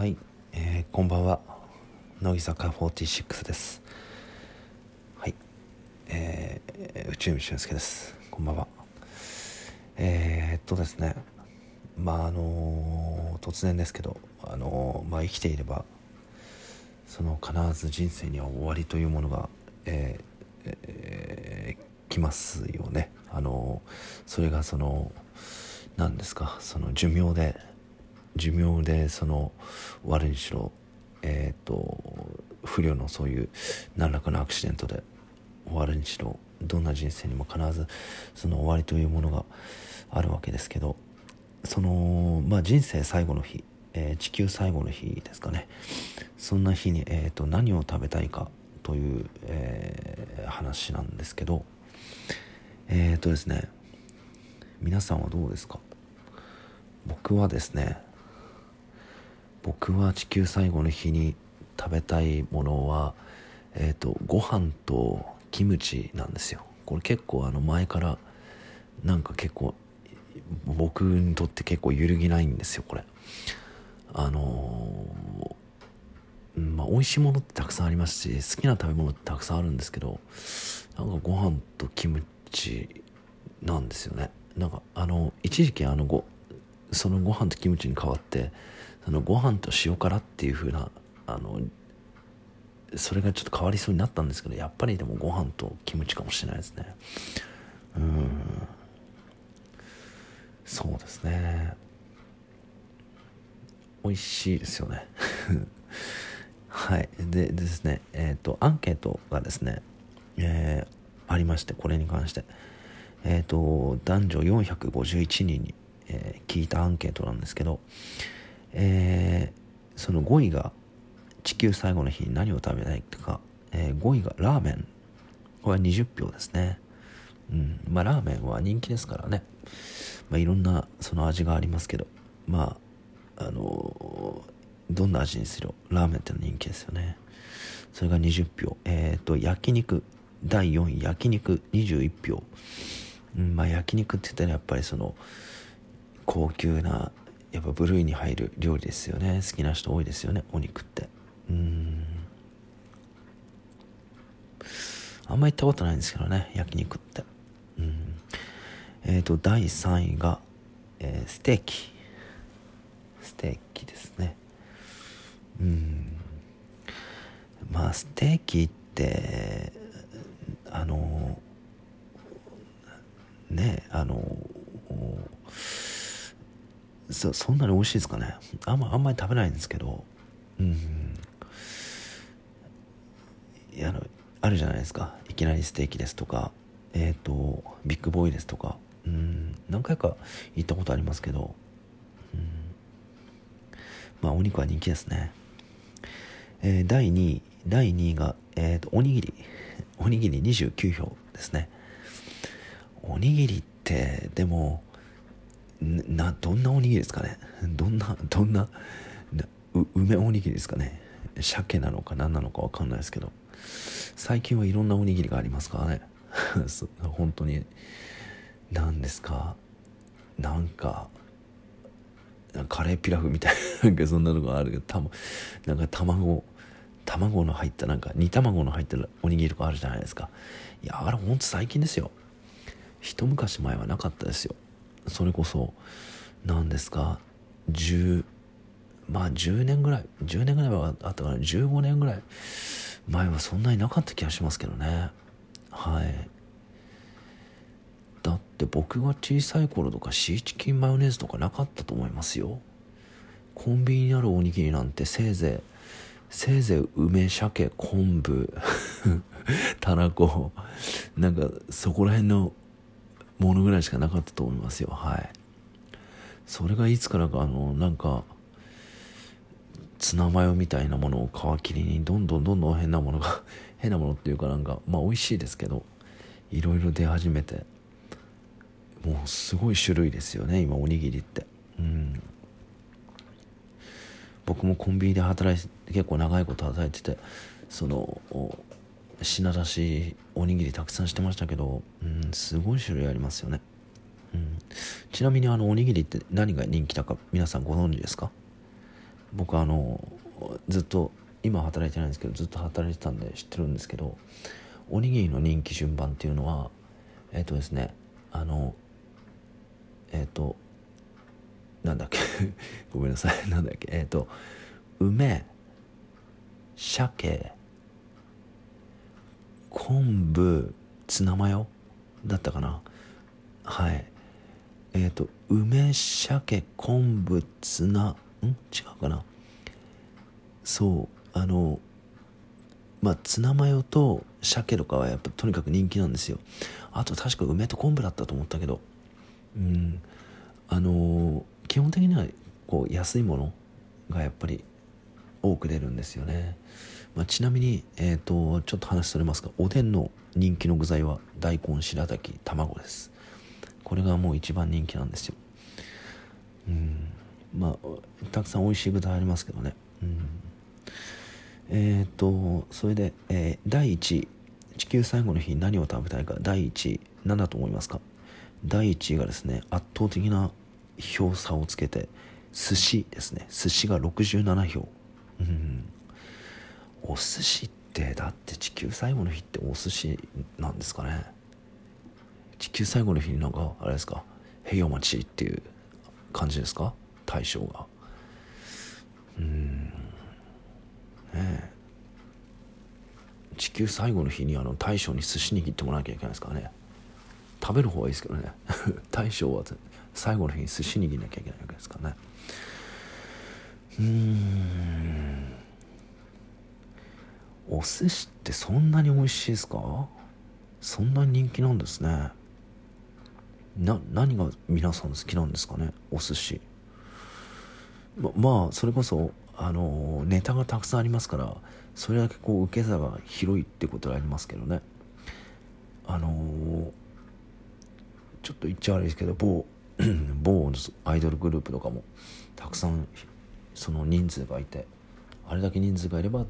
はい、えー、こんばんは。乃木坂46です。はい。えー、宇宙美俊介です。こんばんは。えー、っとですね。まああのー、突然ですけどあのー、まあ生きていればその必ず人生には終わりというものが、えーえー、来ますよね。あのそれがその何ですかその寿命で寿命でその終わるにしろえっ、ー、と不慮のそういう何らかのアクシデントで終わるにしろどんな人生にも必ずその終わりというものがあるわけですけどそのまあ人生最後の日、えー、地球最後の日ですかね。そんな日に、えーと、何を食べたいかという、えー、話なんですけどえっ、ー、とですね皆さんはどうですか？僕はですね僕は地球最後の日に食べたいものはえっ、ー、とご飯とキムチなんですよ。これ結構あの前からなんか結構僕にとって結構揺るぎないんですよこれ。あのー、まあ美味しいものってたくさんありますし好きな食べ物ってたくさんあるんですけどなんかご飯とキムチなんですよね。なんかあの一時期あのごそのご飯とキムチに代わってそのご飯と塩辛っていう風なあのそれがちょっと変わりそうになったんですけどやっぱりでもご飯とキムチかもしれないですね。うん。そうですね。美味しいですよね。はい。でですねえっ、ー、とアンケートがですね、えー、ありましてこれに関して。えっ、ー、と男女451人に、え聞いたアンケートなんですけどえー、その5位が地球最後の日に何を食べたいとか、えー、5位がラーメンこれは20票ですね。うん。まあラーメンは人気ですからね、まあ、いろんなその味がありますけど。まああのー、どんな味にするラーメンって人気ですよね。それが20票。えっ、ー、と焼肉。第4位。焼肉。21票、うん、まあ焼肉って言ったらやっぱりその高級なやっぱ部類に入る料理ですよね。好きな人多いですよね。お肉って。うん。あんま行ったことないんですけどね。焼肉って。うん。えっ、ー、と第3位が、えー、ステーキ。ステーキですね。うん。まあステーキってあのねあのそそんなに美味しいですかね。あんまあんまり食べないんですけど。うん。あのあるじゃないですか。いきなりステーキですとか。えっ、ー、とビッグボーイですとか。うん。何回か行ったことありますけど。うん。まあお肉は人気ですね。えー、第2位第2位が、えーと、おにぎり。おにぎり29票ですね。おにぎりってでもなどんなおにぎりですかね？どんなどんな梅おにぎりですかね？鮭なのか何なのか分かんないですけど。最近はいろんなおにぎりがありますからね。本当に。何ですか？なんかカレーピラフみたいななんかそんなのがあるけどたなんか卵卵の入ったなんか煮卵の入ったおにぎりとかあるじゃないですか。いやあれほんと最近ですよ。一昔前はなかったですよ。それこそ何ですか10まあ10年ぐらい10年ぐらいはあったから15年ぐらい前はそんなになかった気がしますけどね。はい。だって僕が小さい頃とかシーチキンマヨネーズとかなかったと思いますよ。コンビニにあるおにぎりなんてせいぜいせいぜい梅鮭昆布たらこなんかそこら辺のものぐらいしかなかったと思いますよ。はい。それがいつからかあのなんかツナマヨみたいなものを皮切りにどんどんどんどん変なものが 変なものっていうかなんかまあ美味しいですけどいろいろ出始めてもうすごい種類ですよね今おにぎりって。うん。僕もコンビニで働いて結構長いこと働いててその品出しおにぎりたくさんしてましたけど、うん、すごい種類ありますよね、うん、ちなみにあのおにぎりって何が人気だか皆さんご存知ですか？僕あのずっと今働いてないんですけどずっと働いてたんで知ってるんですけどおにぎりの人気順番っていうのはえっ、ー、とですねあのえっ、ー、となんだっけ？ごめんなさい。なんだっけ？えっ、ー、と梅鮭昆布ツナマヨだったかな？はい。えっ、と梅鮭昆布ツナん？違うかな？そうあのまあツナマヨと鮭とかはやっぱとにかく人気なんですよ。あと確か梅と昆布だったと思ったけど。うん。あの基本的にはこう安いものがやっぱり多く出るんですよね、まあ、ちなみに、えーと、ちょっと話それますがおでんの人気の具材は大根白滝卵です。これがもう一番人気なんですよ。うん。まあたくさん美味しい具材ありますけどね。うん。えっ、ー、とそれで、えー、第1位地球最後の日何を食べたいか第1位何だと思いますか？第1位がですね圧倒的な票差をつけて寿司ですね。寿司が67票。うん。お寿司ってだって地球最後の日ってお寿司なんですかね。地球最後の日になんかあれですか？平洋町っていう感じですか？大将が。うん。ねえ。地球最後の日にあの大将に寿司握ってもらわなきゃいけないですからね。食べる方がいいですけどね。大将は最後の日に寿司握んなきゃいけないわけですからね。うん。お寿司ってそんなに美味しいですか？そんなに人気なんですね。な何が皆さん好きなんですかね？お寿司。ままあそれこそあのネタがたくさんありますからそれだけこう受け皿が広いってことはありますけどね。あのちょっと言っちゃ悪いですけど某 某アイドルグループとかもたくさんその人数がいてあれだけ人数がいれば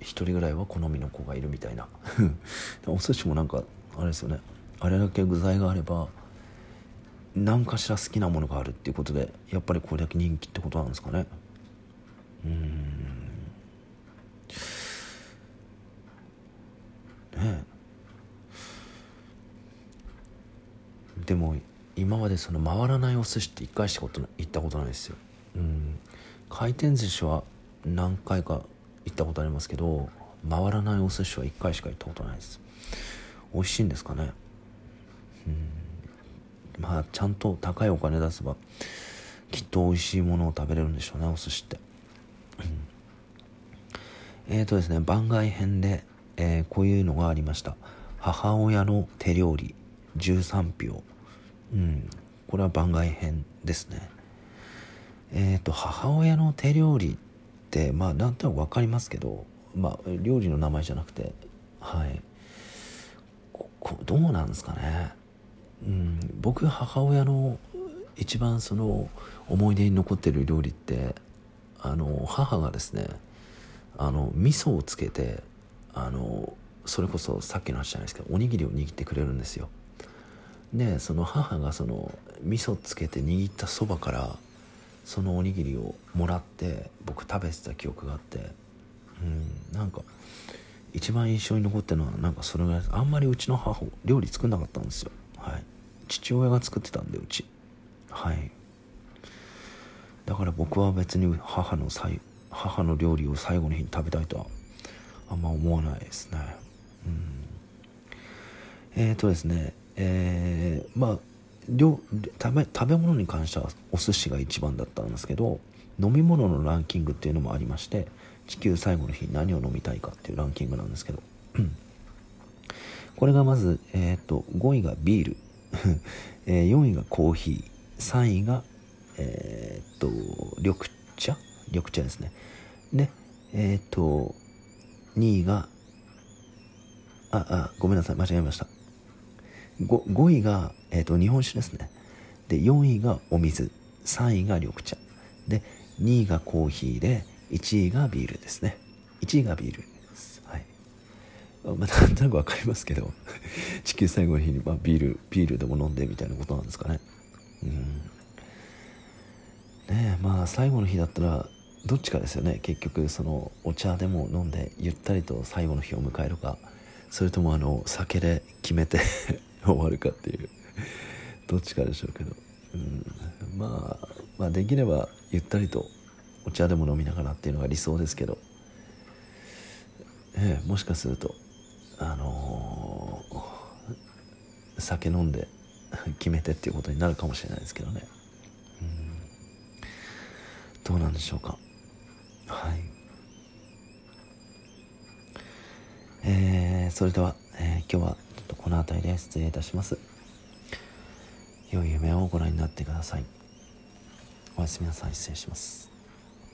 1人ぐらいは好みの子がいるみたいな。お寿司もなんかあれですよね。あれだけ具材があれば何かしら好きなものがあるっていうことでやっぱりこれだけ人気ってことなんですかね。うん。ねでも今までその回らないお寿司って一回したこと行ったことないですよ。うん。回転寿司は何回か行ったことありますけど回らないお寿司は1回しか行ったことないです。美味しいんですかね？うん。まあちゃんと高いお金出せばきっと美味しいものを食べれるんでしょうねお寿司って、えーとですね番外編で、えー、こういうのがありました。母親の手料理13票。うん。これは番外編ですね。えっ、ー、と母親の手料理ってまあなんとなく分かりますけどまあ料理の名前じゃなくてはい。どうなんですかね。うん僕母親の一番その思い出に残ってる料理ってあの母がですねあの味噌をつけてあのそれこそさっきの話じゃないですけどおにぎりを握ってくれるんですよ。でその母がその味噌つけて握ったそばからそのおにぎりをもらって僕食べてた記憶があってうんなんか一番印象に残ってるのはなんかそれぐらいあんまりうちの母料理作んなかったんですよ。はい。父親が作ってたんでうち。はい。だから僕は別に母の最母の料理を最後の日に食べたいとはあんま思わないですね。うん。えっ、ー、とですね。えー、まあ食べ食べ物に関してはお寿司が一番だったんですけど飲み物のランキングっていうのもありまして地球最後の日何を飲みたいかっていうランキングなんですけどこれがまず、えーと、5位がビール、えー、4位がコーヒー。3位が、えーと、緑茶？緑茶ですね。でえっ、ー、と2位がああごめんなさい。間違えました。5, 5位が、えーと、日本酒ですね。で4位がお水。3位が緑茶。で2位がコーヒーで1位がビールですね。1位がビールです。はい。まあなんとなく分かりますけど 地球最後の日に、まあ、ビールビールでも飲んでみたいなことなんですかね。うん。ねえまあ最後の日だったらどっちかですよね。結局そのお茶でも飲んでゆったりと最後の日を迎えるかそれともあの酒で決めて 終わるかっていう。どっちかでしょうけど、うん、まあ、まあできればゆったりとお茶でも飲みながらっていうのが理想ですけど、ええ、もしかするとあのー、酒飲んで決めてっていうことになるかもしれないですけどね、うん、どうなんでしょうか。はい。えー、それでは、えー、今日はこの辺りで失礼いたします。良い夢をご覧になってください。おやすみなさい。失礼します。